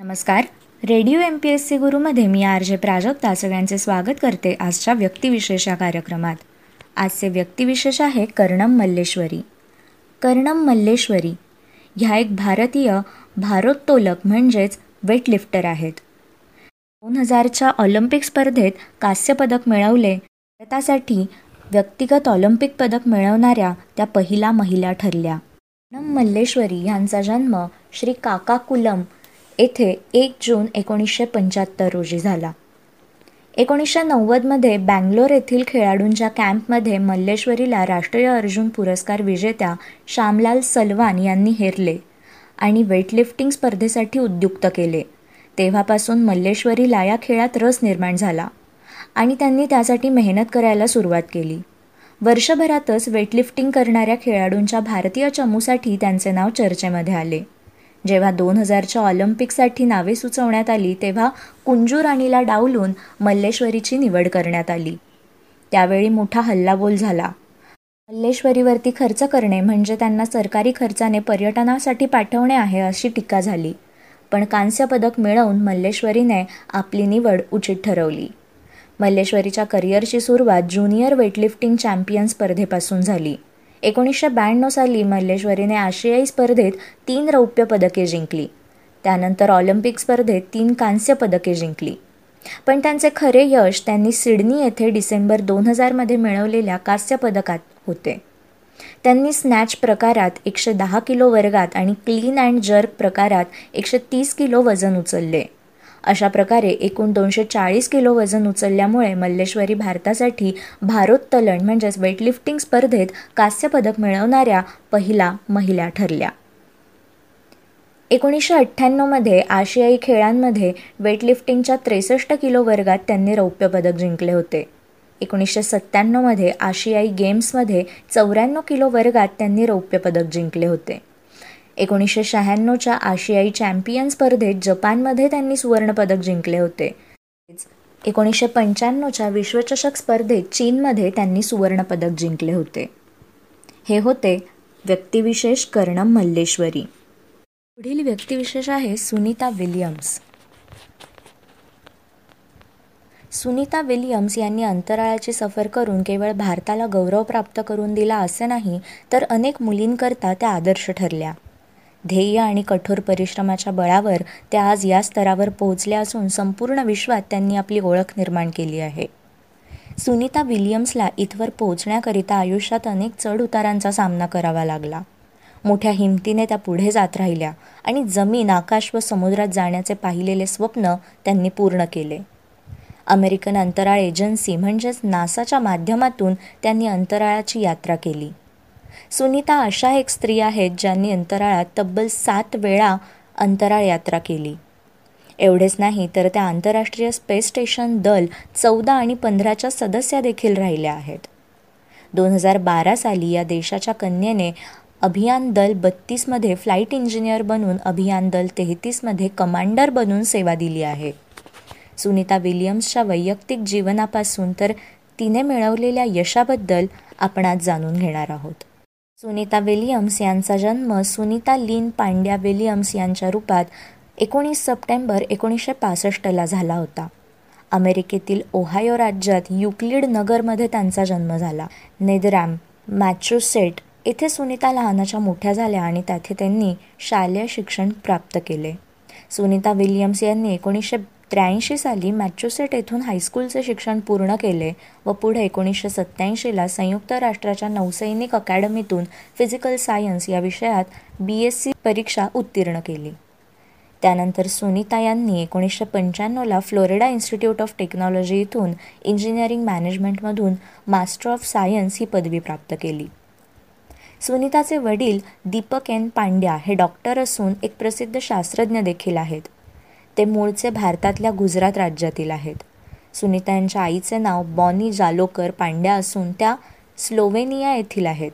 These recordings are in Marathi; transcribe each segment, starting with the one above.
नमस्कार. Radio M P S C गुरुमध्ये मी आर जे प्राजक्ता सगळ्यांचे स्वागत करते आजच्या व्यक्तिविशेष या कार्यक्रमात. आजचे व्यक्तिविशेष आहे कर्णम मल्लेश्वरी. कर्णम मल्लेश्वरी ह्या एक भारतीय भारोत्तोलक म्हणजेच वेटलिफ्टर आहेत. दोन हजारच्या ऑलिम्पिक स्पर्धेत कांस्यपदक मिळवले. भारतासाठी व्यक्तिगत ऑलिम्पिक पदक मिळवणाऱ्या त्या पहिला महिला ठरल्या. कर्णम मल्लेश्वरी यांचा जन्म श्री काकाकुलम येथे एक जून एकोणीसशे पंच्याहत्तर रोजी झाला. एकोणीसशे नव्वदमध्ये बँगलोर येथील खेळाडूंच्या कॅम्पमध्ये मल्लेश्वरीला राष्ट्रीय अर्जुन पुरस्कार विजेत्या श्यामलाल सलवान यांनी हेरले आणि वेटलिफ्टिंग स्पर्धेसाठी उद्युक्त केले. तेव्हापासून मल्लेश्वरीला या खेळात रस निर्माण झाला आणि त्यांनी त्यासाठी मेहनत करायला सुरुवात केली. वर्षभरातच वेटलिफ्टिंग करणाऱ्या खेळाडूंच्या भारतीय चमूसाठी त्यांचे नाव चर्चेमध्ये आले. जेव्हा दोन हजारच्या ऑलिम्पिकसाठी नावे सुचवण्यात आली तेव्हा कुंजू राणीला डावलून मल्लेश्वरीची निवड करण्यात आली. त्यावेळी मोठा हल्लाबोल झाला. मल्लेश्वरीवरती खर्च करणे म्हणजे त्यांना सरकारी खर्चाने पर्यटनासाठी पाठवणे आहे अशी टीका झाली. पण कांस्य पदक मिळवून मल्लेश्वरीने आपली निवड उचित ठरवली. मल्लेश्वरीच्या करिअरची सुरुवात ज्युनियर वेटलिफ्टिंग चॅम्पियन स्पर्धेपासून झाली. एकोणीसशे ब्याण्णव साली मल्लेश्वरीने आशियाई स्पर्धेत तीन रौप्य पदके जिंकली. त्यानंतर ऑलिम्पिक स्पर्धेत तीन कांस्य पदके जिंकली. पण त्यांचे खरे यश त्यांनी सिडनी येथे डिसेंबर दोन हजारमध्ये मिळवलेल्या कांस्य पदकात होते. त्यांनी स्नॅच प्रकारात एकशे दहा किलो वर्गात आणि क्लीन अँड जर्क प्रकारात एकशे तीस किलो वजन उचलले. अशा प्रकारे एकूण दोनशे चाळीस किलो वजन उचलल्यामुळे मल्लेश्वरी भारतासाठी भारोत्तलन म्हणजेच वेटलिफ्टिंग स्पर्धेत कांस्यपदक मिळवणाऱ्या पहिला महिला ठरल्या. एकोणीसशे अठ्ठ्याण्णवमध्ये आशियाई खेळांमध्ये वेटलिफ्टिंगच्या त्रेसष्ट किलो वर्गात त्यांनी रौप्य पदक जिंकले होते. एकोणीसशे सत्त्याण्णवमध्ये आशियाई गेम्समध्ये चौऱ्याण्णव किलो वर्गात त्यांनी रौप्य पदक जिंकले होते. एकोणीसशे शहाण्णवच्या आशियाई चॅम्पियन स्पर्धेत जपानमध्ये त्यांनी सुवर्णपदक जिंकले होते. एकोणीसशे पंच्याण्णवच्या विश्वचषक स्पर्धेत चीनमध्ये त्यांनी सुवर्णपदक जिंकले होते. हे होते व्यक्तिविशेष कर्णम मल्लेश्वरी. पुढील व्यक्तिविशेष आहे सुनीता विलियम्स. सुनीता विलियम्स यांनी अंतराळाची सफर करून केवळ भारताला गौरव प्राप्त करून दिला असे नाही तर अनेक मुलींकरता त्या आदर्श ठरल्या. ध्येय आणि कठोर परिश्रमाच्या बळावर त्या आज या स्तरावर पोहोचल्या असून संपूर्ण विश्वात त्यांनी आपली ओळख निर्माण केली आहे. सुनीता विलियम्सला इथवर पोहोचण्याकरिता आयुष्यात अनेक चढ उतारांचा सामना करावा लागला. मोठ्या हिमतीने त्या पुढे जात राहिल्या आणि जमीन आकाश व समुद्रात जाण्याचे पाहिलेले स्वप्न त्यांनी पूर्ण केले. अमेरिकन अंतराळ एजन्सी म्हणजेच नासाच्या माध्यमातून त्यांनी अंतराळाची यात्रा केली. सुनीता अशा एक स्त्री आहेत ज्यांनी अंतराळात तब्बल सात वेळा अंतराळ यात्रा केली. एवढेच नाही तर त्या आंतरराष्ट्रीय स्पेस स्टेशन दल चौदा आणि पंधराच्या सदस्या देखील राहिल्या आहेत. दोन हजार बारा साली या देशाच्या कन्येने अभियान दल बत्तीसमध्ये फ्लाईट इंजिनियर बनून अभियान दल तेहतीसमध्ये कमांडर बनून सेवा दिली आहे. सुनीता विलियम्सच्या वैयक्तिक जीवनापासून तर तिने मिळवलेल्या यशाबद्दल आपण आज जाणून घेणार आहोत. सुनीता विलियम्स यांचा जन्म सुनीता लीन पांड्या विलियम्स यांच्या रूपात एकोणीस सप्टेंबर एकोणीसशे पासष्टला झाला होता. अमेरिकेतील ओहायो राज्यात युक्लिड नगरमध्ये त्यांचा जन्म झाला. नेदरॅम मॅच्युसेट येथे सुनीता लहानाच्या मोठ्या झाल्या आणि तेथे त्यांनी शालेय शिक्षण प्राप्त केले. सुनीता विलियम्स यांनी एकोणीसशे त्र्याऐंशी साली मॅच्युसेट येथून हायस्कूलचे शिक्षण पूर्ण केले व पुढे एकोणीसशे सत्त्याऐंशीला संयुक्त राष्ट्राच्या नौसैनिक अकॅडमीतून फिजिकल सायन्स या विषयात बी एस सी परीक्षा उत्तीर्ण केली. त्यानंतर सुनीता यांनी एकोणीसशे पंच्याण्णवला फ्लोरिडा इन्स्टिट्यूट ऑफ टेक्नॉलॉजी इथून इंजिनिअरिंग मॅनेजमेंटमधून मास्टर ऑफ सायन्स ही पदवी प्राप्त केली. सुनीताचे वडील दीपक एन पांड्या हे डॉक्टर असून एक प्रसिद्ध शास्त्रज्ञ देखील आहेत. ते मूळचे भारतातल्या गुजरात राज्यातील आहेत. सुनीता यांच्या आईचे नाव बॉनी जालोकर पांड्या असून त्या स्लोवेनिया येथील आहेत.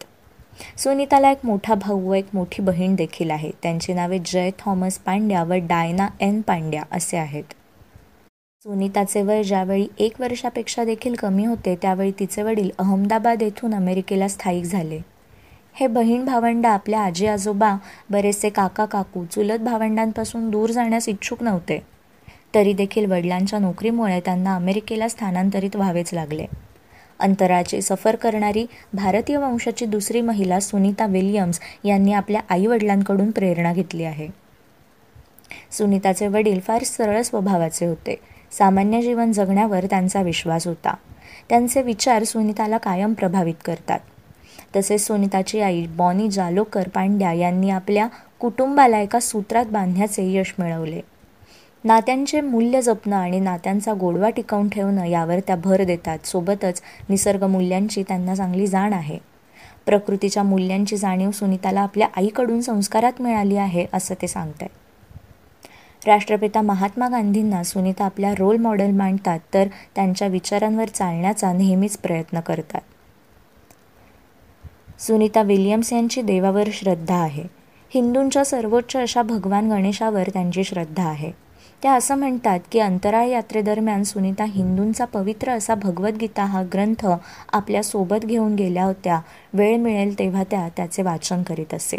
सुनीताला एक मोठा भाऊ व एक मोठी बहीण देखील आहे. त्यांची नावे जय थॉमस पांड्या व डायना एन पांड्या असे आहेत. सुनीताचे वय ज्यावेळी एक वर्षापेक्षा देखील कमी होते त्यावेळी तिचे वडील अहमदाबाद येथून अमेरिकेला स्थायिक झाले. हे बहीण भावंड आपल्या आजी आजोबा बरेचसे काका काकू चुलत भावंडांपासून दूर जाण्यास इच्छुक नव्हते. तरी देखील वडिलांच्या नोकरीमुळे त्यांना अमेरिकेला स्थानांतरित व्हावेच लागले. अंतराळाची सफर करणारी भारतीय वंशाची दुसरी महिला सुनीता विल्यम्स यांनी आपल्या आईवडिलांकडून प्रेरणा घेतली आहे. सुनीताचे वडील फार सरळ स्वभावाचे होते. सामान्य जीवन जगण्यावर त्यांचा विश्वास होता. त्यांचे विचार सुनीताला कायम प्रभावित करतात. तसेच सुनीताची आई बॉनी जालोकर पांड्या यांनी आपल्या कुटुंबाला एका सूत्रात बांधण्याचे यश मिळवले. नात्यांचे मूल्य जपणं आणि नात्यांचा गोडवा टिकवून ठेवणं यावर त्या भर देतात. सोबतच निसर्ग मूल्यांची त्यांना चांगली जाण आहे. प्रकृतीच्या मूल्यांची जाणीव सुनीताला आपल्या आईकडून संस्कारात मिळाली आहे असं ते सांगत राष्ट्रपिता महात्मा गांधींना सुनीता आपल्या रोल मॉडेल मांडतात तर त्यांच्या विचारांवर चालण्याचा नेहमीच प्रयत्न करतात. सुनीता विल्यम्स यांची देवावर श्रद्धा आहे. हिंदूंच्या सर्वोच्च अशा भगवान गणेशावर त्यांची श्रद्धा आहे. त्या असं म्हणतात की अंतराळ यात्रेदरम्यान सुनीता हिंदूंचा पवित्र असा भगवद्गीता हा ग्रंथ आपल्यासोबत घेऊन गेल्या होत्या. वेळ मिळेल तेव्हा त्या त्याचे वाचन करीत असे.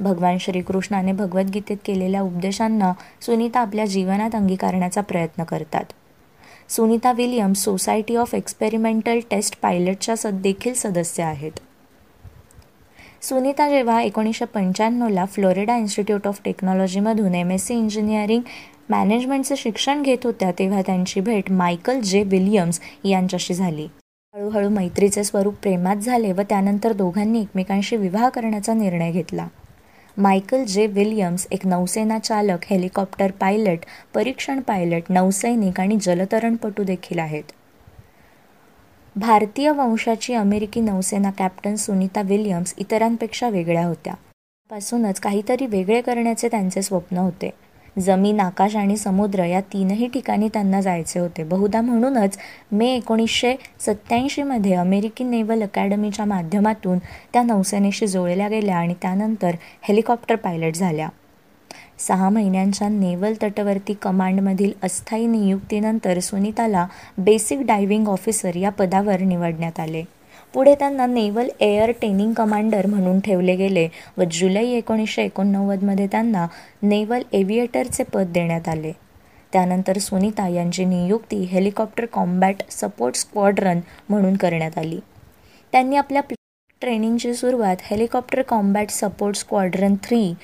भगवान श्रीकृष्णाने भगवद्गीतेत केलेल्या उपदेशांना सुनीता आपल्या जीवनात अंगीकारण्याचा प्रयत्न करतात. Sunita Williams society of experimental test पायलटच्या सद देखील सदस्य आहेत. सुनीता जेव्हा एकोणीसशे पंच्याण्णवला फ्लोरिडा इन्स्टिट्यूट ऑफ टेक्नॉलॉजीमधून एम एस सी इंजिनिअरिंग मॅनेजमेंटचे शिक्षण घेत होत्या तेव्हा त्यांची भेट मायकल जे. विलियम्स यांच्याशी झाली. हळूहळू मैत्रीचे स्वरूप प्रेमात झाले व त्यानंतर दोघांनी एकमेकांशी विवाह करण्याचा निर्णय घेतला. मायकल जे. विलियम्स एक नौसेना चालक हेलिकॉप्टर पायलट परीक्षण पायलट नौसैनिक आणि जलतरणपटू देखील आहेत. भारतीय वंशाची अमेरिकी नौसेना कॅप्टन सुनीता विल्यम्स इतरांपेक्षा वेगळ्या होत्या. पासूनच काहीतरी वेगळे करण्याचे त्यांचे स्वप्न होते. जमीन आकाश आणि समुद्र या तीनही ठिकाणी त्यांना जायचे होते. बहुधा म्हणूनच मे एकोणीसशे सत्त्याऐंशीमध्ये अमेरिकी नेव्हल अकॅडमीच्या माध्यमातून त्या नौसेनेशी जोडल्या गेल्या आणि त्यानंतर हेलिकॉप्टर पायलट झाल्या. सहा महिन्यांच्या नेव्हल तटवर्ती कमांडमधील अस्थायी नियुक्तीनंतर सुनीताला बेसिक डायव्हिंग ऑफिसर या पदावर निवडण्यात आले. पुढे त्यांना नेव्हल एअर ट्रेनिंग कमांडर म्हणून ठेवले गेले व जुलै एकोणीसशे एकोणनव्वदमध्ये त्यांना नेव्हल एव्हिएटरचे पद देण्यात आले. त्यानंतर सुनीता यांची नियुक्ती हेलिकॉप्टर कॉम्बॅट सपोर्ट स्क्वॉड्रन म्हणून करण्यात आली. त्यांनी आपल्या ट्रेनिंगची सुरुवात helicopter combat support squadron three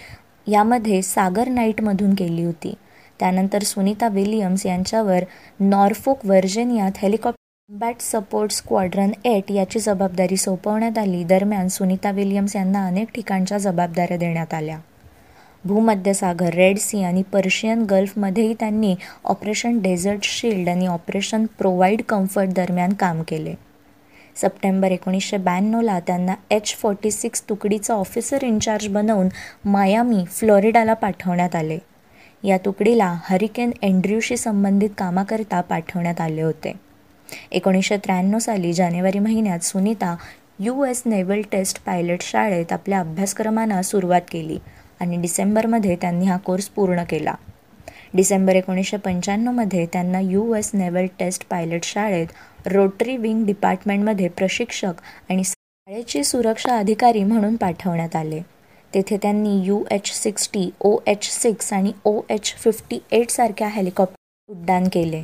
यामध्ये सागर नाईटमधून केली होती. त्यानंतर सुनीता विलियम्स यांच्यावर Norfolk व्हर्जेनियात helicopter combat support squadron eight याची जबाबदारी सोपवण्यात आली. दरम्यान सुनीता विलियम्स यांना अनेक ठिकाणच्या जबाबदाऱ्या देण्यात आल्या. भूमध्य सागर रेड सी आणि पर्शियन गल्फमध्येही त्यांनी ऑपरेशन डेझर्ट शिल्ड आणि ऑपरेशन प्रोव्हाइड कम्फर्ट दरम्यान काम केले. सप्टेंबर एकोणीसशे ब्याण्णवला त्यांना एच फोर्टी सिक्स तुकडीचं ऑफिसर इन्चार्ज बनवून मायामी फ्लोरिडाला पाठवण्यात आले. या तुकडीला हरिकेन एन्ड्र्यूशी संबंधित कामाकरिता पाठवण्यात आले होते. एकोणीसशे त्र्याण्णव साली जानेवारी महिन्यात Sunita U S naval test pilot शाळेत आपल्या अभ्यासक्रमांना सुरुवात केली आणि डिसेंबरमध्ये त्यांनी हा कोर्स पूर्ण केला. डिसेंबर एकोणीसशे पंच्याण्णवमध्ये त्यांना U S naval test pilot शाळेत रोटरी विंग डिपार्टमेंटमध्ये प्रशिक्षक आणि शाळेचे सुरक्षा अधिकारी म्हणून पाठवण्यात आले. तेथे त्यांनी U H sixty O H six आणि ओ एच फिफ्टी एट सारख्या हेलिकॉप्टर उड्डाण केले.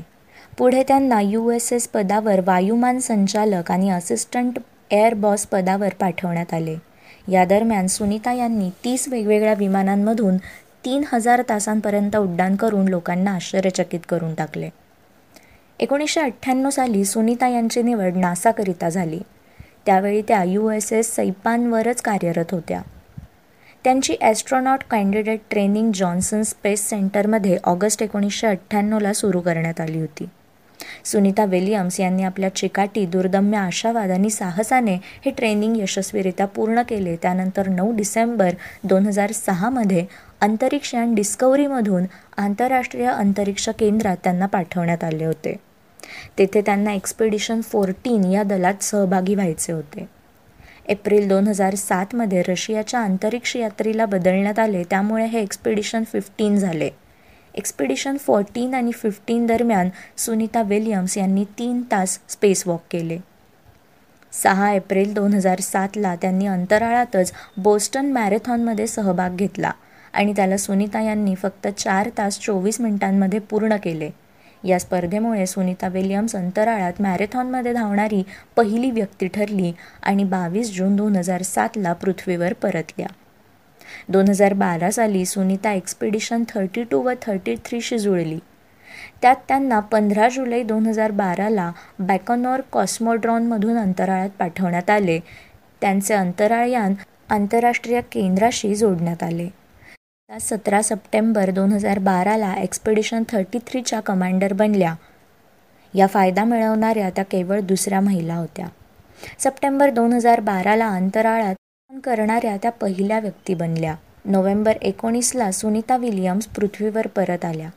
पुढे त्यांना यू एस एस पदावर वायुमान संचालक आणि असिस्टंट एअर बॉस पदावर पाठवण्यात आले. या दरम्यान सुनीता यांनी तीस वेगवेगळ्या विमानांमधून तीन हजार तासांपर्यंत उड्डाण करून लोकांना आश्चर्यचकित करून टाकले. एकोणीसशे अठ्ठ्याण्णव साली सुनीता यांची निवड नासाकरिता झाली. त्यावेळी त्या यू एस एस सैपानवरच कार्यरत होत्या. त्यांची astronaut candidate training Johnson space सेंटरमध्ये ऑगस्ट एकोणीसशे अठ्ठ्याण्णवला सुरू करण्यात आली होती. सुनीता विलियम्स यांनी आपल्या चिकाटी दुर्दम्य आशावाद आणि साहसाने हे ट्रेनिंग यशस्वीरित्या पूर्ण केले. त्यानंतर नऊ डिसेंबर दोन हजार सहामध्ये अंतरिक्ष यान डिस्कवरीमधून आंतरराष्ट्रीय अंतरिक्ष केंद्रात त्यांना पाठवण्यात आले होते. तेथे त्यांना एक्सपेडिशन फोर्टीन या दलात सहभागी व्हायचे होते. एप्रिल दोन हजार सातमध्ये रशियाच्या अंतरिक्ष यात्रेला बदलण्यात आले. त्यामुळे हे एक्सपेडिशन फिफ्टीन झाले. एक्सपिडिशन फोर्टीन आणि फिफ्टीन दरम्यान सुनीता विल्यम्स यांनी तीन तास स्पेस वॉक केले. सहा एप्रिल दोन हजार सातला त्यांनी अंतराळातच बोस्टन मॅरेथॉनमध्ये सहभाग घेतला आणि त्याला सुनीता यांनी फक्त चार तास चोवीस मिनिटांमध्ये पूर्ण केले. या स्पर्धेमुळे सुनीता विल्यम्स अंतराळात मॅरेथॉनमध्ये धावणारी पहिली व्यक्ती ठरली आणि बावीस जून दोन हजार सातला पृथ्वीवर परतल्या. दोन हजार बारा साली सुनीता एक्सपिडिशन थर्टी टू व थर्टी थ्रीशी जुळली. त्यात त्यांना पंधरा जुलै दोन हजार बाराला बॅकॉनॉर कॉस्मोड्रॉनमधून अंतराळात पाठवण्यात आले. त्यांचे अंतराळयान आंतरराष्ट्रीय केंद्राशी जोडण्यात आले. त्या सतरा सप्टेंबर दोन हजार बाराला एक्सपिडिशन थर्टी थ्रीच्या कमांडर बनल्या. या फायदा मिळवणाऱ्या त्या केवळ दुसऱ्या महिला होत्या. सप्टेंबर दोन हजार बाराला अंतराळात करणाऱ्या त्या पहिल्या व्यक्ती बनल्या. नोव्हेंबर एकोणीसला सुनीता विलियम्स पृथ्वीवर परत आल्या.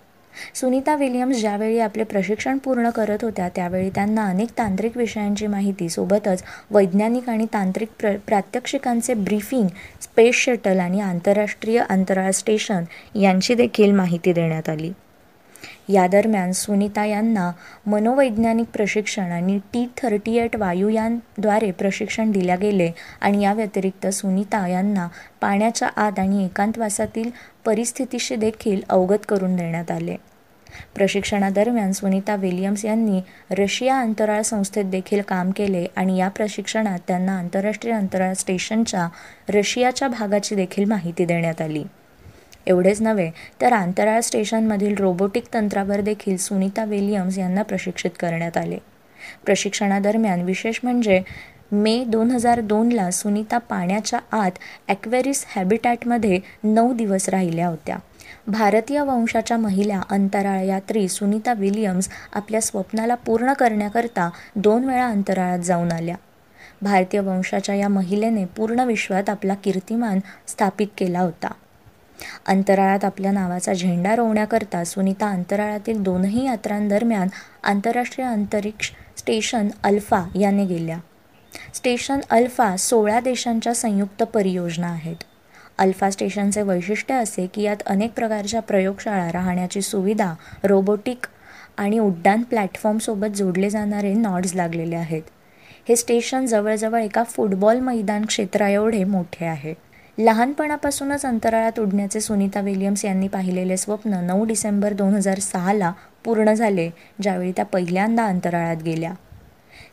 सुनीता विलियम्स ज्यावेळी आपले प्रशिक्षण पूर्ण करत होत्या त्यावेळी त्यांना अनेक तांत्रिक विषयांची माहिती सोबतच वैज्ञानिक आणि तांत्रिक प्र प्रात्यक्षिकांचे ब्रीफिंग स्पेस शटल आणि आंतरराष्ट्रीय अंतराळ स्टेशन यांची देखील माहिती देण्यात आली. या दरम्यान सुनीता यांना मनोवैज्ञानिक प्रशिक्षण आणि टी थर्टी एट वायुयानद्वारे प्रशिक्षण दिल्या गेले आणि या व्यतिरिक्त सुनीता यांना पाण्याच्या आत आणि एकांतवासातील परिस्थितीशी देखील अवगत करून देण्यात आले. प्रशिक्षणादरम्यान सुनीता विलियम्स यांनी रशिया अंतराळ संस्थेत देखील काम केले आणि या प्रशिक्षणात त्यांना आंतरराष्ट्रीय अंतराळ स्टेशनच्या रशियाच्या भागाची देखील माहिती देण्यात आली. एवढेच नव्हे तर अंतराळ स्टेशनमधील रोबोटिक तंत्रावर देखील सुनीता विलियम्स यांना प्रशिक्षित करण्यात आले. प्रशिक्षणादरम्यान विशेष म्हणजे मे दोन हजार दोनला सुनीता पाण्याच्या आत ॲक्वेरिस हॅबिटॅटमध्ये नऊ दिवस राहिल्या होत्या. भारतीय वंशाच्या महिला अंतराळ यात्री सुनीता विलियम्स आपल्या स्वप्नाला पूर्ण करण्याकरता दोन वेळा अंतराळात जाऊन आल्या. भारतीय वंशाच्या या महिलेने पूर्ण विश्वात आपला कीर्तिमान स्थापित केला होता. अंतराळात आपल्या नावाचा झेंडा रोवण्याकरता सुनीता अंतराळातील दोनही यात्रांदरम्यान आंतरराष्ट्रीय अंतरिक्ष स्टेशन अल्फा याने गेल्या. स्टेशन अल्फा सोळा देशांच्या संयुक्त परियोजना आहेत. अल्फा स्टेशनचे वैशिष्ट्य असे की यात अनेक प्रकारच्या प्रयोगशाळा राहण्याची सुविधा रोबोटिक आणि उड्डाण प्लॅटफॉर्मसोबत जोडले जाणारे नॉड्स लागलेले आहेत. हे स्टेशन जवळजवळ एका फुटबॉल मैदान क्षेत्राएवढे मोठे आहे. लहानपणापासूनच अंतराळात उडण्याचे सुनीता विलियम्स यांनी पाहिलेले स्वप्न नऊ डिसेंबर दोन हजार सहाला पूर्ण झाले ज्यावेळी त्या पहिल्यांदा अंतराळात गेल्या.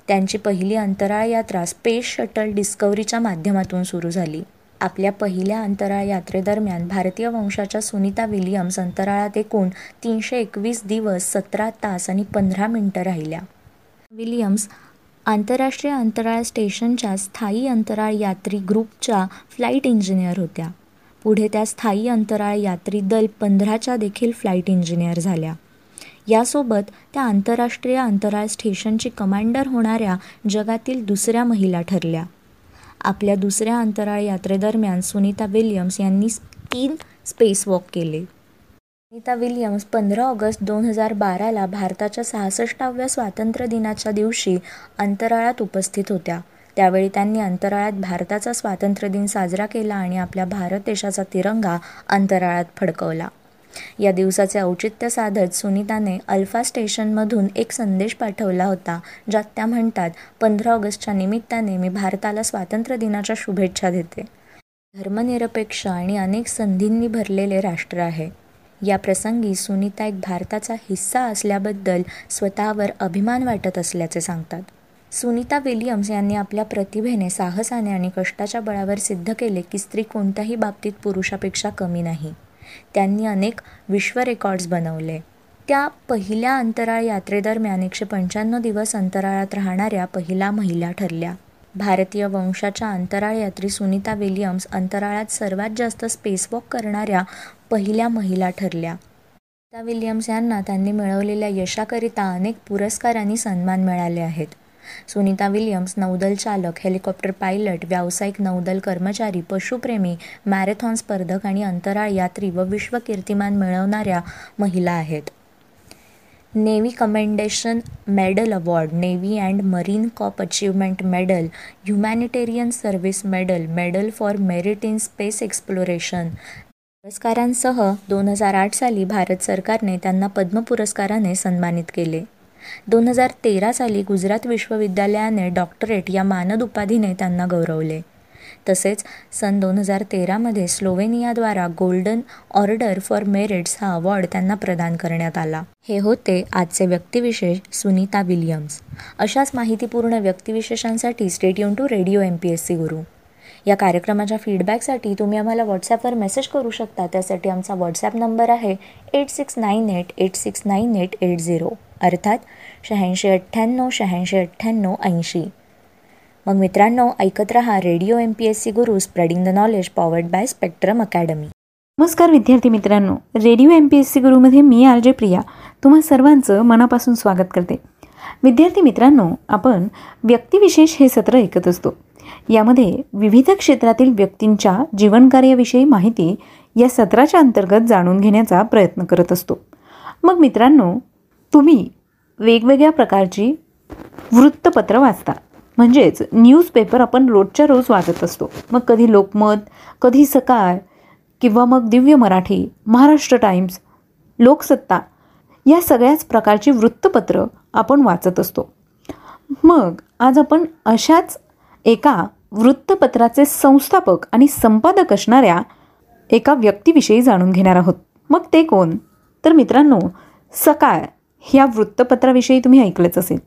त्यांची पहिली अंतराळ यात्रा स्पेस शटल डिस्कवरीच्या माध्यमातून सुरू झाली. आपल्या पहिल्या अंतराळ यात्रेदरम्यान भारतीय वंशाच्या सुनीता विलियम्स अंतराळात एकूण तीनशे एकवीस दिवस सतरा तास आणि पंधरा मिनिटं राहिल्या. विलियम्स आंतरराष्ट्रीय अंतराळ स्टेशनच्या स्थायी अंतराळ यात्री ग्रुपच्या फ्लाईट इंजिनियर होत्या. पुढे त्या स्थायी अंतराळ यात्री दल पंधराच्या देखील फ्लाईट इंजिनियर झाल्या. यासोबत त्या आंतरराष्ट्रीय अंतराळ स्टेशनची कमांडर होणाऱ्या जगातील दुसऱ्या महिला ठरल्या. आपल्या दुसऱ्या अंतराळ यात्रेदरम्यान सुनीता विल्यम्स यांनी तीन स्पेसवॉक केले. सुनीता विल्यम्स पंधरा ऑगस्ट दोन हजार बाराला भारताच्या सहासष्टाव्या स्वातंत्र्य दिनाच्या दिवशी अंतराळात उपस्थित होत्या. त्यावेळी त्यांनी अंतराळात भारताचा स्वातंत्र्य दिन साजरा केला आणि आपल्या भारत देशाचा तिरंगा अंतराळात फडकवला. या दिवसाचे औचित्य साधत सुनीताने अल्फा स्टेशनमधून एक संदेश पाठवला होता ज्यात त्या म्हणतात पंधरा ऑगस्टच्या निमित्ताने मी भारताला स्वातंत्र्य दिनाच्या शुभेच्छा देते. धर्मनिरपेक्ष आणि अनेक संधींनी भरलेले राष्ट्र आहे. या प्रसंगी सुनीता एक भारताचा हिस्सा असल्याबद्दल स्वतःवर अभिमान वाटत असल्याचे सांगतात. सुनीता विलियम्स यांनी आपल्या प्रतिभेने साहसाने आणि कष्टाच्या बळावर सिद्ध केले की स्त्री कोणत्याही बाबतीत पुरुषापेक्षा कमी नाही. त्यांनी अनेक विश्व रेकॉर्ड्स बनवले. त्या पहिल्या अंतराळ यात्रेदरम्यान एकशे पंच्याण्णव दिवस अंतराळात राहणाऱ्या पहिल्या महिला ठरल्या. भारतीय वंशाच्या अंतराळ यात्री सुनीता विलियम्स अंतराळात सर्वात जास्त स्पेसवॉक करणाऱ्या पहिल्या महिला ठरल्या. सुनीता विलियम्स यांना त्यांनी मिळवलेल्या यशाकरिता अनेक पुरस्कार आणि सन्मान मिळाले आहेत. सुनीता विलियम्स नौदल चालक हेलिकॉप्टर पायलट व्यावसायिक नौदल कर्मचारी पशुप्रेमी मॅरेथॉन स्पर्धक आणि अंतराळ यात्री व विश्व कीर्तिमान मिळवणाऱ्या महिला आहेत. Navy commendation medal award navy and marine corps achievement medal humanitarian service medal medal for merit in space exploration. पुरस्कारांसह दोन हजार आठ साली भारत सरकारने त्यांना पद्म पुरस्काराने सन्मानित केले. दोन हजार तेरा साली गुजरात विश्वविद्यालयाने डॉक्टरेट या मानद उपाधीने त्यांना गौरवले. तसेच सन दोन हजार तेरामध्ये स्लोवेनियाद्वारा गोल्डन ऑर्डर फॉर मेरिट्स हा अवॉर्ड त्यांना प्रदान करण्यात आला. हे होते आजचे व्यक्तिविशेष सुनीता विलियम्स. अशाच माहितीपूर्ण व्यक्तिविशेषांसाठी stay tuned to radio M P S C Guru. या कार्यक्रमाच्या फीडबॅकसाठी तुम्ही आम्हाला व्हॉट्सॲपवर मेसेज करू शकता. त्यासाठी आमचा व्हॉट्सॲप नंबर आहे eight six nine eight eight six nine eight eight zero अर्थात शहाऐंशी अठ्ठ्याण्णव शहाऐंशी अठ्ठ्याण्णव ऐंशी. मग मित्रांनो ऐकत रहा radio M P S C Guru spreading the knowledge powered by Spectrum academy नमस्कार विद्यार्थी मित्रांनो radio M P S C गुरुमध्ये मी आर जे प्रिया. तुम्हा सर्वांचं मनापासून स्वागत करते. विद्यार्थी मित्रांनो आपण व्यक्तिविशेष हे सत्र ऐकत असतो. यामध्ये विविध क्षेत्रातील व्यक्तींच्या जीवनकार्याविषयी माहिती या सत्राच्या अंतर्गत जाणून घेण्याचा प्रयत्न करत असतो. मग मित्रांनो तुम्ही वेगवेगळ्या प्रकारची वृत्तपत्र वाचता. म्हणजेच न्यूजपेपर आपण रोजच्या रोज वाचत असतो. मग कधी लोकमत कधी सकाळ किंवा मग दिव्य मराठी महाराष्ट्र टाइम्स लोकसत्ता या सगळ्याच प्रकारची वृत्तपत्र आपण वाचत असतो. मग आज आपण अशाच एका वृत्तपत्राचे संस्थापक आणि संपादक असणाऱ्या एका व्यक्तीविषयी जाणून घेणार आहोत. मग ते कोण? तर मित्रांनो सकाळ ह्या वृत्तपत्राविषयी तुम्ही ऐकलंच असेल.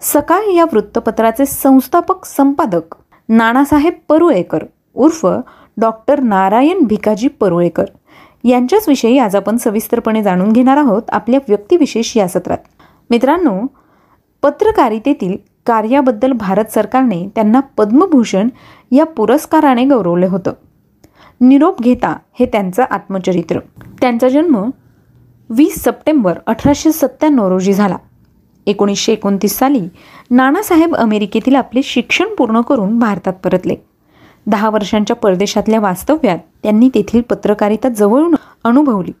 सकाळ या वृत्तपत्राचे संस्थापक संपादक नानासाहेब परुळेकर उर्फ डॉक्टर नारायण भिकाजी परुळेकर यांच्याच विषयी आज आपण सविस्तरपणे जाणून घेणार आहोत आपल्या व्यक्तिविशेष या सत्रात. मित्रांनो पत्रकारितेतील कार्याबद्दल भारत सरकारने त्यांना पद्मभूषण या पुरस्काराने गौरवले होतं. निरोप घेता हे त्यांचं आत्मचरित्र. त्यांचा जन्म वीस सप्टेंबर अठराशे सत्त्याण्णव रोजी झाला. एकोणीसशे एकोणतीस साली नानासाहेब अमेरिकेतील आपले शिक्षण पूर्ण करून भारतात परतले. दहा वर्षांच्या परदेशातल्या वास्तव्यात त्यांनी तेथील पत्रकारिता जवळून अनुभवली.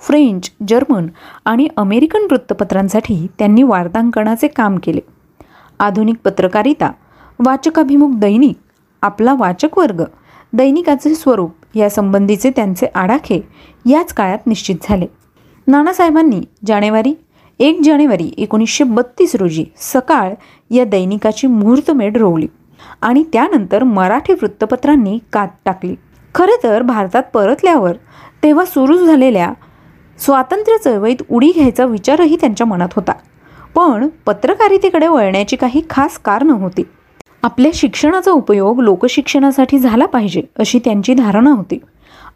फ्रेंच जर्मन आणि अमेरिकन वृत्तपत्रांसाठी त्यांनी वार्तांकनाचे काम केले. आधुनिक पत्रकारिता वाचकाभिमुख दैनिक आपला वाचक वर्ग दैनिकाचे स्वरूप यासंबंधीचे त्यांचे आडाखे याच काळात निश्चित झाले. नानासाहेबांनी जानेवारी एक जानेवारी एकोणीसशे बत्तीस रोजी सकाळ या दैनिकाची मुहूर्तमेढ रोवली आणि त्यानंतर मराठी वृत्तपत्रांनी कात टाकली. खरे तर भारतात परतल्यावर तेव्हा सुरू झालेल्या स्वातंत्र्य चळवळीत उडी घ्यायचा विचारही त्यांच्या मनात होता. पण पत्रकारितेकडे वळण्याची काही खास कारणं होती. आपल्या शिक्षणाचा उपयोग लोकशिक्षणासाठी झाला पाहिजे अशी त्यांची धारणा होती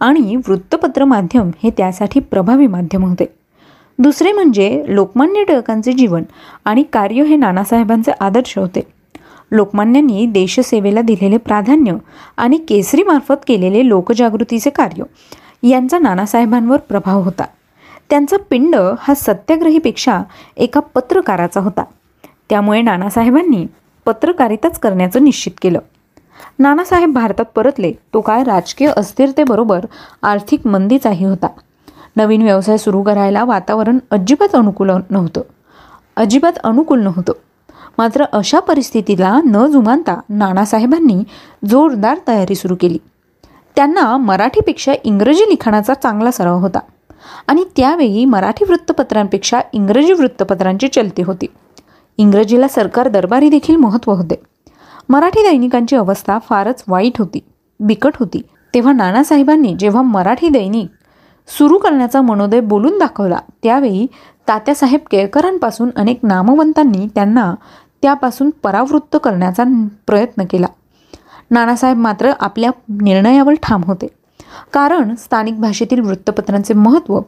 आणि वृत्तपत्र माध्यम हे त्यासाठी प्रभावी माध्यम होते. दुसरे म्हणजे लोकमान्य टिळकांचे जीवन आणि कार्य हे नानासाहेबांचे आदर्श होते. लोकमान्यांनी देशसेवेला दिलेले प्राधान्य आणि केसरीमार्फत केलेले लोकजागृतीचे कार्य यांचा नानासाहेबांवर प्रभाव होता. त्यांचा पिंड हा सत्याग्रहीपेक्षा एका पत्रकाराचा होता. त्यामुळे नानासाहेबांनी पत्रकारिताच करण्याचं निश्चित केलं. नानासाहेब भारतात परतले तो काळ राजकीय अस्थिरतेबरोबर आर्थिक मंदीचाही होता. नवीन व्यवसाय सुरू करायला वातावरण अजिबात अनुकूल नव्हतं. अजिबात अनुकूल नव्हतं. मात्र अशा परिस्थितीला न जुमानता नानासाहेबांनी जोरदार तयारी सुरू केली. त्यांना मराठीपेक्षा इंग्रजी लिखाणाचा चांगला सराव होता आणि त्यावेळी मराठी वृत्तपत्रांपेक्षा इंग्रजी वृत्तपत्रांची चलती होती. इंग्रजीला सरकार दरबारी देखील महत्त्व होते. मराठी दैनिकांची अवस्था फारच वाईट होती बिकट होती. तेव्हा नानासाहेबांनी जेव्हा मराठी दैनिक सुरू करण्याचा मनोदय बोलून दाखवला. त्यावेळी तात्यासाहेब केळकरांपासून अनेक नामवंतांनी त्यांना त्यापासून परावृत्त करण्याचा प्रयत्न केला. नानासाहेब मात्र आपल्या निर्णयावर ठाम होते. कारण स्थानिक भाषेतील वृत्तपत्रांचे महत्त्व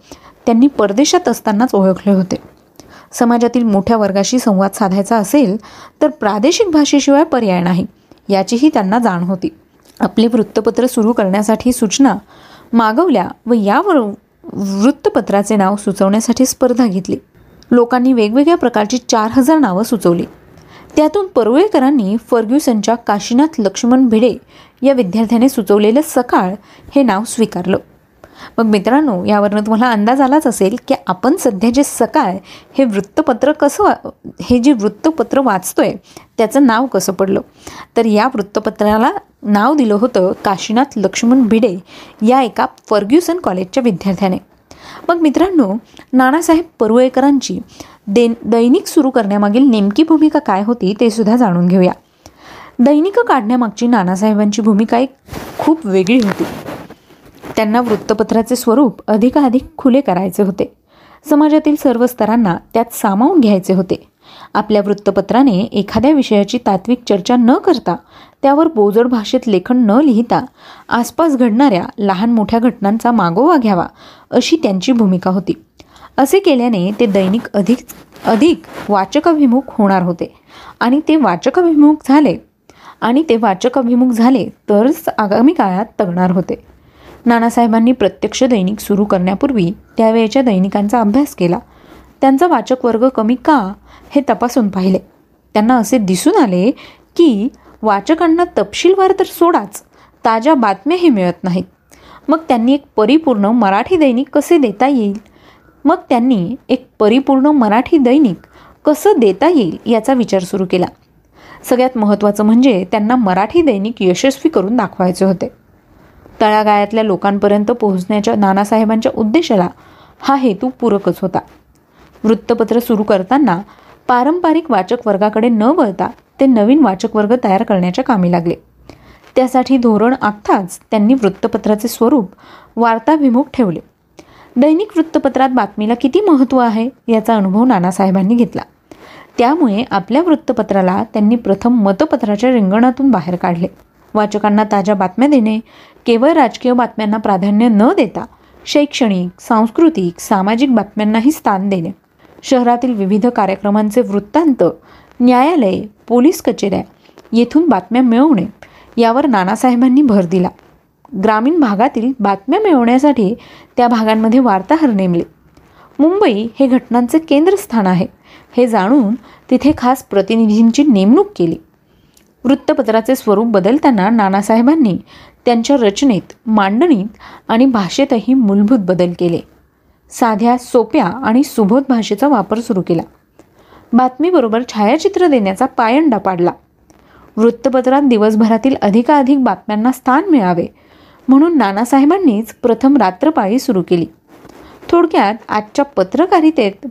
त्यांनी परदेशात असतानाच ओळखले होते. समाजातील मोठ्या वर्गाशी संवाद साधायचा असेल तर प्रादेशिक भाषेशिवाय पर्याय नाही याचीही त्यांना जाण होती. आपले वृत्तपत्र सुरू करण्यासाठी सूचना मागवल्या व यावरून वृत्तपत्राचे नाव सुचवण्यासाठी स्पर्धा घेतली. लोकांनी वेगवेगळ्या प्रकारची चार हजार नावं सुचवली. त्यातून परुळेकरांनी फर्ग्युसनच्या काशीनाथ लक्ष्मण भिडे या विद्यार्थ्याने सुचवलेलं सकाळ हे नाव स्वीकारलं. मग मित्रांनो यावरनं तुम्हाला अंदाज आलाच असेल की आपण सध्या जे सकाळ हे वृत्तपत्र कसं वा हे जे वृत्तपत्र वाचतोय त्याचं नाव कसं पडलं? तर या वृत्तपत्राला नाव दिलं होतं काशीनाथ लक्ष्मण भिडे या एका फर्ग्युसन कॉलेजच्या विद्यार्थ्याने. मग मित्रांनो नानासाहेब परुळेकरांची दे दैनिक सुरू करण्यामागील नेमकी भूमिका काय होती ते सुद्धा जाणून घेऊया. दैनिक काढण्यामागची नानासाहेबांची भूमिका एक खूप वेगळी होती. त्यांना वृत्तपत्राचे स्वरूप अधिकाधिक खुले करायचे होते. समाजातील सर्व स्तरांना त्यात सामावून घ्यायचे होते. आपल्या वृत्तपत्राने एखाद्या विषयाची तात्विक चर्चा न करता त्यावर बोजड भाषेत लेखन न लिहिता आसपास घडणाऱ्या लहान मोठ्या घटनांचा मागोवा घ्यावा अशी त्यांची भूमिका होती. असे केल्याने ते दैनिक अधिक अधिक वाचकाभिमुख होणार होते. आणि ते वाचकाभिमुख झाले. आणि ते वाचकाभिमुख झाले तरच आगामी काळात तगणार होते. नानासाहेबांनी प्रत्यक्ष दैनिक सुरू करण्यापूर्वी त्यावेळेच्या दैनिकांचा अभ्यास केला. त्यांचा वाचक वर्ग कमी का? हे तपासून पाहिले. त्यांना असे दिसून आले की वाचकांना तपशीलवार तर सोडाच ताज्या बातम्याही मिळत नाहीत. मग त्यांनी एक परिपूर्ण मराठी दैनिक कसे देता येईल? मग त्यांनी एक परिपूर्ण मराठी दैनिक कसं देता येईल याचा विचार सुरू केला. सगळ्यात महत्त्वाचं म्हणजे त्यांना मराठी दैनिक यशस्वी करून दाखवायचे होते. तळागाळातल्या लोकांपर्यंत पोहोचण्याच्या नानासाहेबांच्या उद्देशाला हा हेतू पूरकच होता. वृत्तपत्र सुरू करताना पारंपरिक वाचक वर्गाकडे न वळता ते नवीन वाचक वर्ग तयार करण्याच्या कामी लागले. त्यासाठी धोरण आखताच त्यांनी वृत्तपत्राचे स्वरूप वार्ताभिमुख ठेवले. दैनिक वृत्तपत्रात बातमीला किती महत्त्व आहे याचा अनुभव नानासाहेबांनी घेतला. त्यामुळे आपल्या वृत्तपत्राला त्यांनी प्रथम मतपत्राच्या रिंगणातून बाहेर काढले. वाचकांना ताज्या बातम्या देणे केवळ राजकीय बातम्यांना प्राधान्य न देता शैक्षणिक सांस्कृतिक सामाजिक बातम्यांनाही स्थान देणे. शहरातील विविध कार्यक्रमांचे वृत्तांत न्यायालये पोलीस कचेऱ्या येथून बातम्या मिळवणे यावर नानासाहेबांनी भर दिला. ग्रामीण भागातील बातम्या मिळवण्यासाठी त्या भागांमध्ये वार्ताहर नेमले. मुंबई हे घटनांचे केंद्रस्थान आहे हे जाणून तिथे खास प्रतिनिधींची नेमणूक केली. वृत्तपत्राचे स्वरूप बदलताना नानासाहेबांनी त्यांच्या रचनेत मांडणीत आणि भाषेतही मूलभूत बदल केले. साध्या सोप्या आणि सुबोध भाषेचा वापर सुरू केला. बातमीबरोबर छायाचित्र देण्याचा पायंडा पाडला. वृत्तपत्रात दिवसभरातील अधिकाधिक बातम्यांना स्थान मिळावे म्हणून नानासाहेबांनीच प्रथम रात्रपाळी सुरू केली. थोडक्यात आजच्या पत्रकारितेत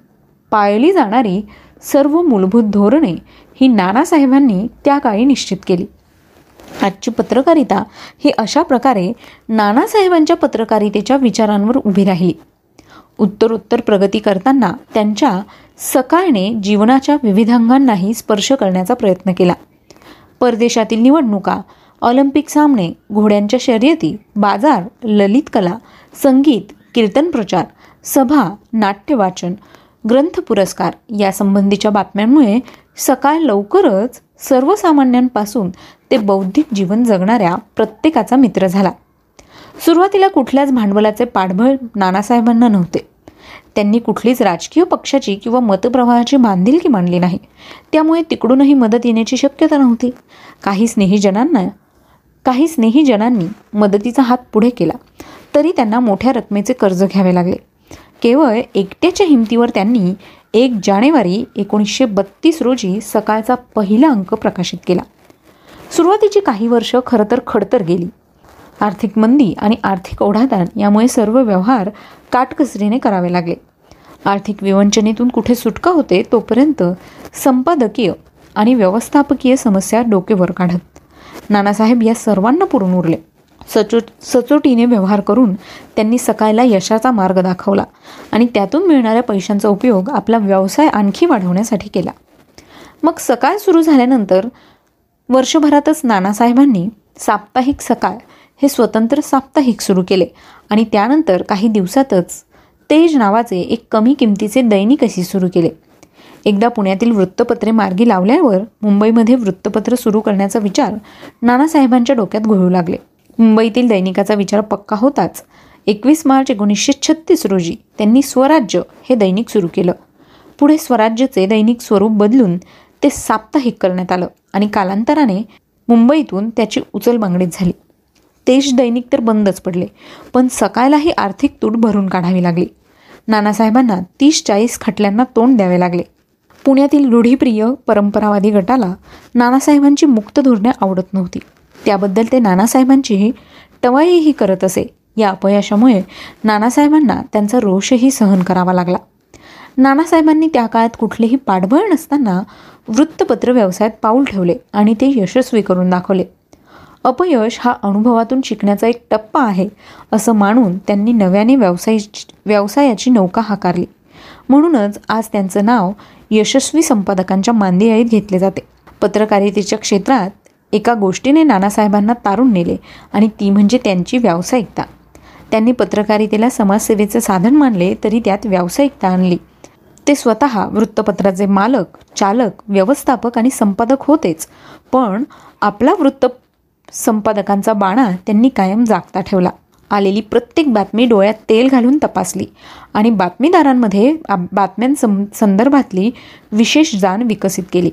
पाळली जाणारी सर्व मूलभूत धोरणे ही नानासाहेबांनी त्या काळी निश्चित केली. आजची पत्रकारिता ही अशा प्रकारे नानासाहेबांच्या पत्रकारितेच्या विचारांवर उभी राहिली. उत्तरोत्तर प्रगती करताना त्यांच्या सकाळने जीवनाच्या विविधांगांनाही स्पर्श करण्याचा प्रयत्न केला. परदेशातील निवडणुका ऑलिम्पिक सामने घोड्यांच्या शर्यती बाजार ललित कला संगीत कीर्तन प्रचार सभा नाट्यवाचन ग्रंथ पुरस्कार यासंबंधीच्या बातम्यांमुळे सकाळ लवकरच सर्वसामान्यांपासून ते बौद्धिक जीवन जगणाऱ्या प्रत्येकाचा मित्र झाला. सुरुवातीला कुठल्याच भांडवलाचे पाठबळ नानासाहेबांना नव्हते. त्यांनी कुठलीच राजकीय पक्षाची किंवा मतप्रवाहाची बांधिलकी मांडली नाही. त्यामुळे तिकडूनही मदत येण्याची शक्यता नव्हती. काही स्नेहीजनांना काही स्नेहीजनांनी मदतीचा हात पुढे केला. तरी त्यांना मोठ्या रकमेचे कर्ज घ्यावे लागले. केवळ एकट्याच्या हिमतीवर त्यांनी एक जानेवारी एकोणीसशे बत्तीस रोजी सकाळचा पहिला अंक प्रकाशित केला. सुरुवातीची काही वर्ष खरं तर खडतर गेली. आर्थिक मंदी आणि आर्थिक ओढाताण यामुळे सर्व व्यवहार काटकसरीने करावे लागले. आर्थिक विवंचनेतून कुठे सुटका होते तोपर्यंत संपादकीय आणि व्यवस्थापकीय समस्या डोकेवर काढत. नानासाहेब या सर्वांना पुरून उरले. सचो सचोटीने व्यवहार करून त्यांनी सकाळला यशाचा मार्ग दाखवला आणि त्यातून मिळणाऱ्या पैशांचा उपयोग आपला व्यवसाय आणखी वाढवण्यासाठी केला. मग सकाळ सुरू झाल्यानंतर वर्षभरातच नानासाहेबांनी साप्ताहिक सकाळ हे स्वतंत्र साप्ताहिक सुरू केले आणि त्यानंतर काही दिवसातच तेज नावाचे एक कमी किमतीचे दैनिकही सुरू केले. एकदा पुण्यातील वृत्तपत्रे मार्गी लावल्यावर मुंबईमध्ये वृत्तपत्र सुरू करण्याचा विचार नानासाहेबांच्या डोक्यात घोळू लागले. मुंबईतील दैनिकाचा विचार पक्का होताच. एकवीस मार्च एकोणीसशे छत्तीस रोजी त्यांनी स्वराज्य हे दैनिक सुरू केलं. पुढे स्वराज्यचे दैनिक स्वरूप बदलून ते साप्ताहिक करण्यात आलं आणि कालांतराने मुंबईतून त्याची उचलबांगडीत झाली. तेज दैनिक तर बंदच पडले पण सकाळलाही आर्थिक तूट भरून काढावी लागली. नानासाहेबांना तीस चाळीस खटल्यांना तोंड द्यावे लागले. पुण्यातील रूढीप्रिय परंपरावादी गटाला नानासाहेबांची मुक्त धोरणे आवडत नव्हती. त्याबद्दल ते नानासाहेबांचीही टवाईही करत असे. या अपयशामुळे नानासाहेबांना त्यांचा रोषही सहन करावा लागला. नानासाहेबांनी त्या काळात कुठलेही पाठबळ नसताना वृत्तपत्र व्यवसायात पाऊल ठेवले आणि ते यशस्वी करून दाखवले. अपयश हा अनुभवातून शिकण्याचा एक टप्पा आहे असं मानून त्यांनी नव्याने व्यवसाय व्यवसायाची नौका हाकारली. म्हणूनच आज त्यांचं नाव यशस्वी संपादकांच्या मांदियाळीत घेतले जाते. पत्रकारितेच्या क्षेत्रात एका गोष्टीने नानासाहेबांना तारून नेले आणि ती म्हणजे त्यांची व्यावसायिकता. त्यांनी पत्रकारितेला समाजसेवेचं साधन मानले तरी त्यात व्यावसायिकता आणली. ते स्वतः वृत्तपत्राचे मालक चालक व्यवस्थापक आणि संपादक होतेच पण आपला वृत्त संपादकांचा बाणा त्यांनी कायम जागता ठेवला. आलेली प्रत्येक बातमी डोळ्यात तेल घालून तपासली आणि बातमीदारांमध्ये बातम्यां संदर्भातली विशेष जाण विकसित केली.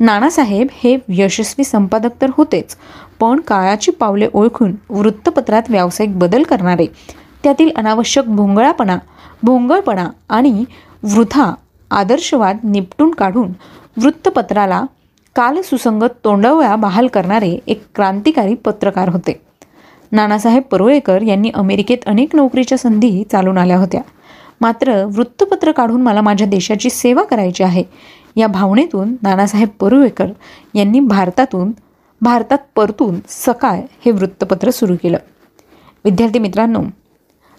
नानासाहेब हे यशस्वी संपादक तर होतेच पण काळाची पावले ओळखून वृत्तपत्रात व्यावसायिक बदल करणारे. त्यातील अनावश्यक भोंगळापणा भोंगळपणा आणि वृथा आदर्शवाद निपटून काढून वृत्तपत्राला कालसुसंगत तोंडवळा बहाल करणारे एक क्रांतिकारी पत्रकार होते. नानासाहेब परुळेकर यांनी अमेरिकेत अनेक नोकरीच्या संधी चालून आल्या होत्या. मात्र वृत्तपत्र काढून मला माझ्या देशाची सेवा करायची आहे या भावनेतून नानासाहेब परुळेकर यांनी भारतातून भारतात परतून सकाळ हे वृत्तपत्र सुरू केलं. विद्यार्थी मित्रांनो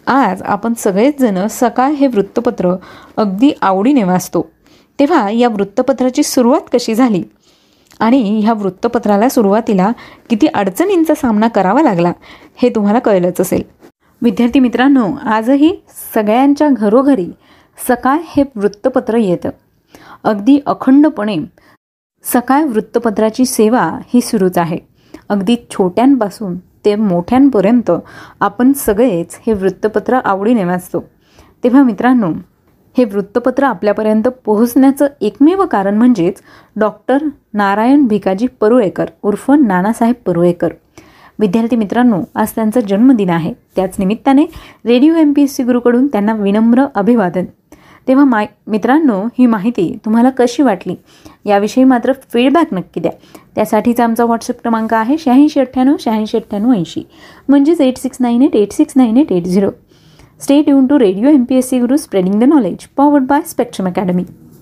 आज आपण सगळेच जण सकाळ हे वृत्तपत्र अगदी आवडीने वाचतो. तेव्हा या वृत्तपत्राची सुरुवात कशी झाली? आणि ह्या वृत्तपत्राला सुरुवातीला किती अडचणींचा सामना करावा लागला हे तुम्हाला कळलंच असेल. विद्यार्थी मित्रांनो आजही सगळ्यांच्या घरोघरी सकाळ हे वृत्तपत्र येतं. अगदी अखंडपणे सकाळ वृत्तपत्राची सेवा ही सुरूच आहे. अगदी छोट्यांपासून ते मोठ्यांपर्यंत आपण सगळेच हे वृत्तपत्र आवडीने वाचतो. तेव्हा मित्रांनो हे वृत्तपत्र आपल्यापर्यंत पोहोचण्याचं एकमेव कारण म्हणजेच डॉक्टर नारायण भिकाजी परुळेकर उर्फ नानासाहेब परुळेकर. विद्यार्थी मित्रांनो आज त्यांचा जन्मदिन आहे. त्याच निमित्ताने radio M P S C गुरुकडून त्यांना विनम्र अभिवादन. तेव्हा माय मित्रांनो ही माहिती तुम्हाला कशी वाटली? याविषयी मात्र फीडबॅक नक्की द्या. त्यासाठीचा आमचा व्हॉट्सअप क्रमांक आहे शहाऐंशी अठ्ठ्याण्णव शहाऐंशी अठ्ठ्याण्णव ऐंशी. म्हणजेच eight six nine eight eight six nine eight eight zero radio M P S C ग्रुज spreading the knowledge powered by Spectrum academy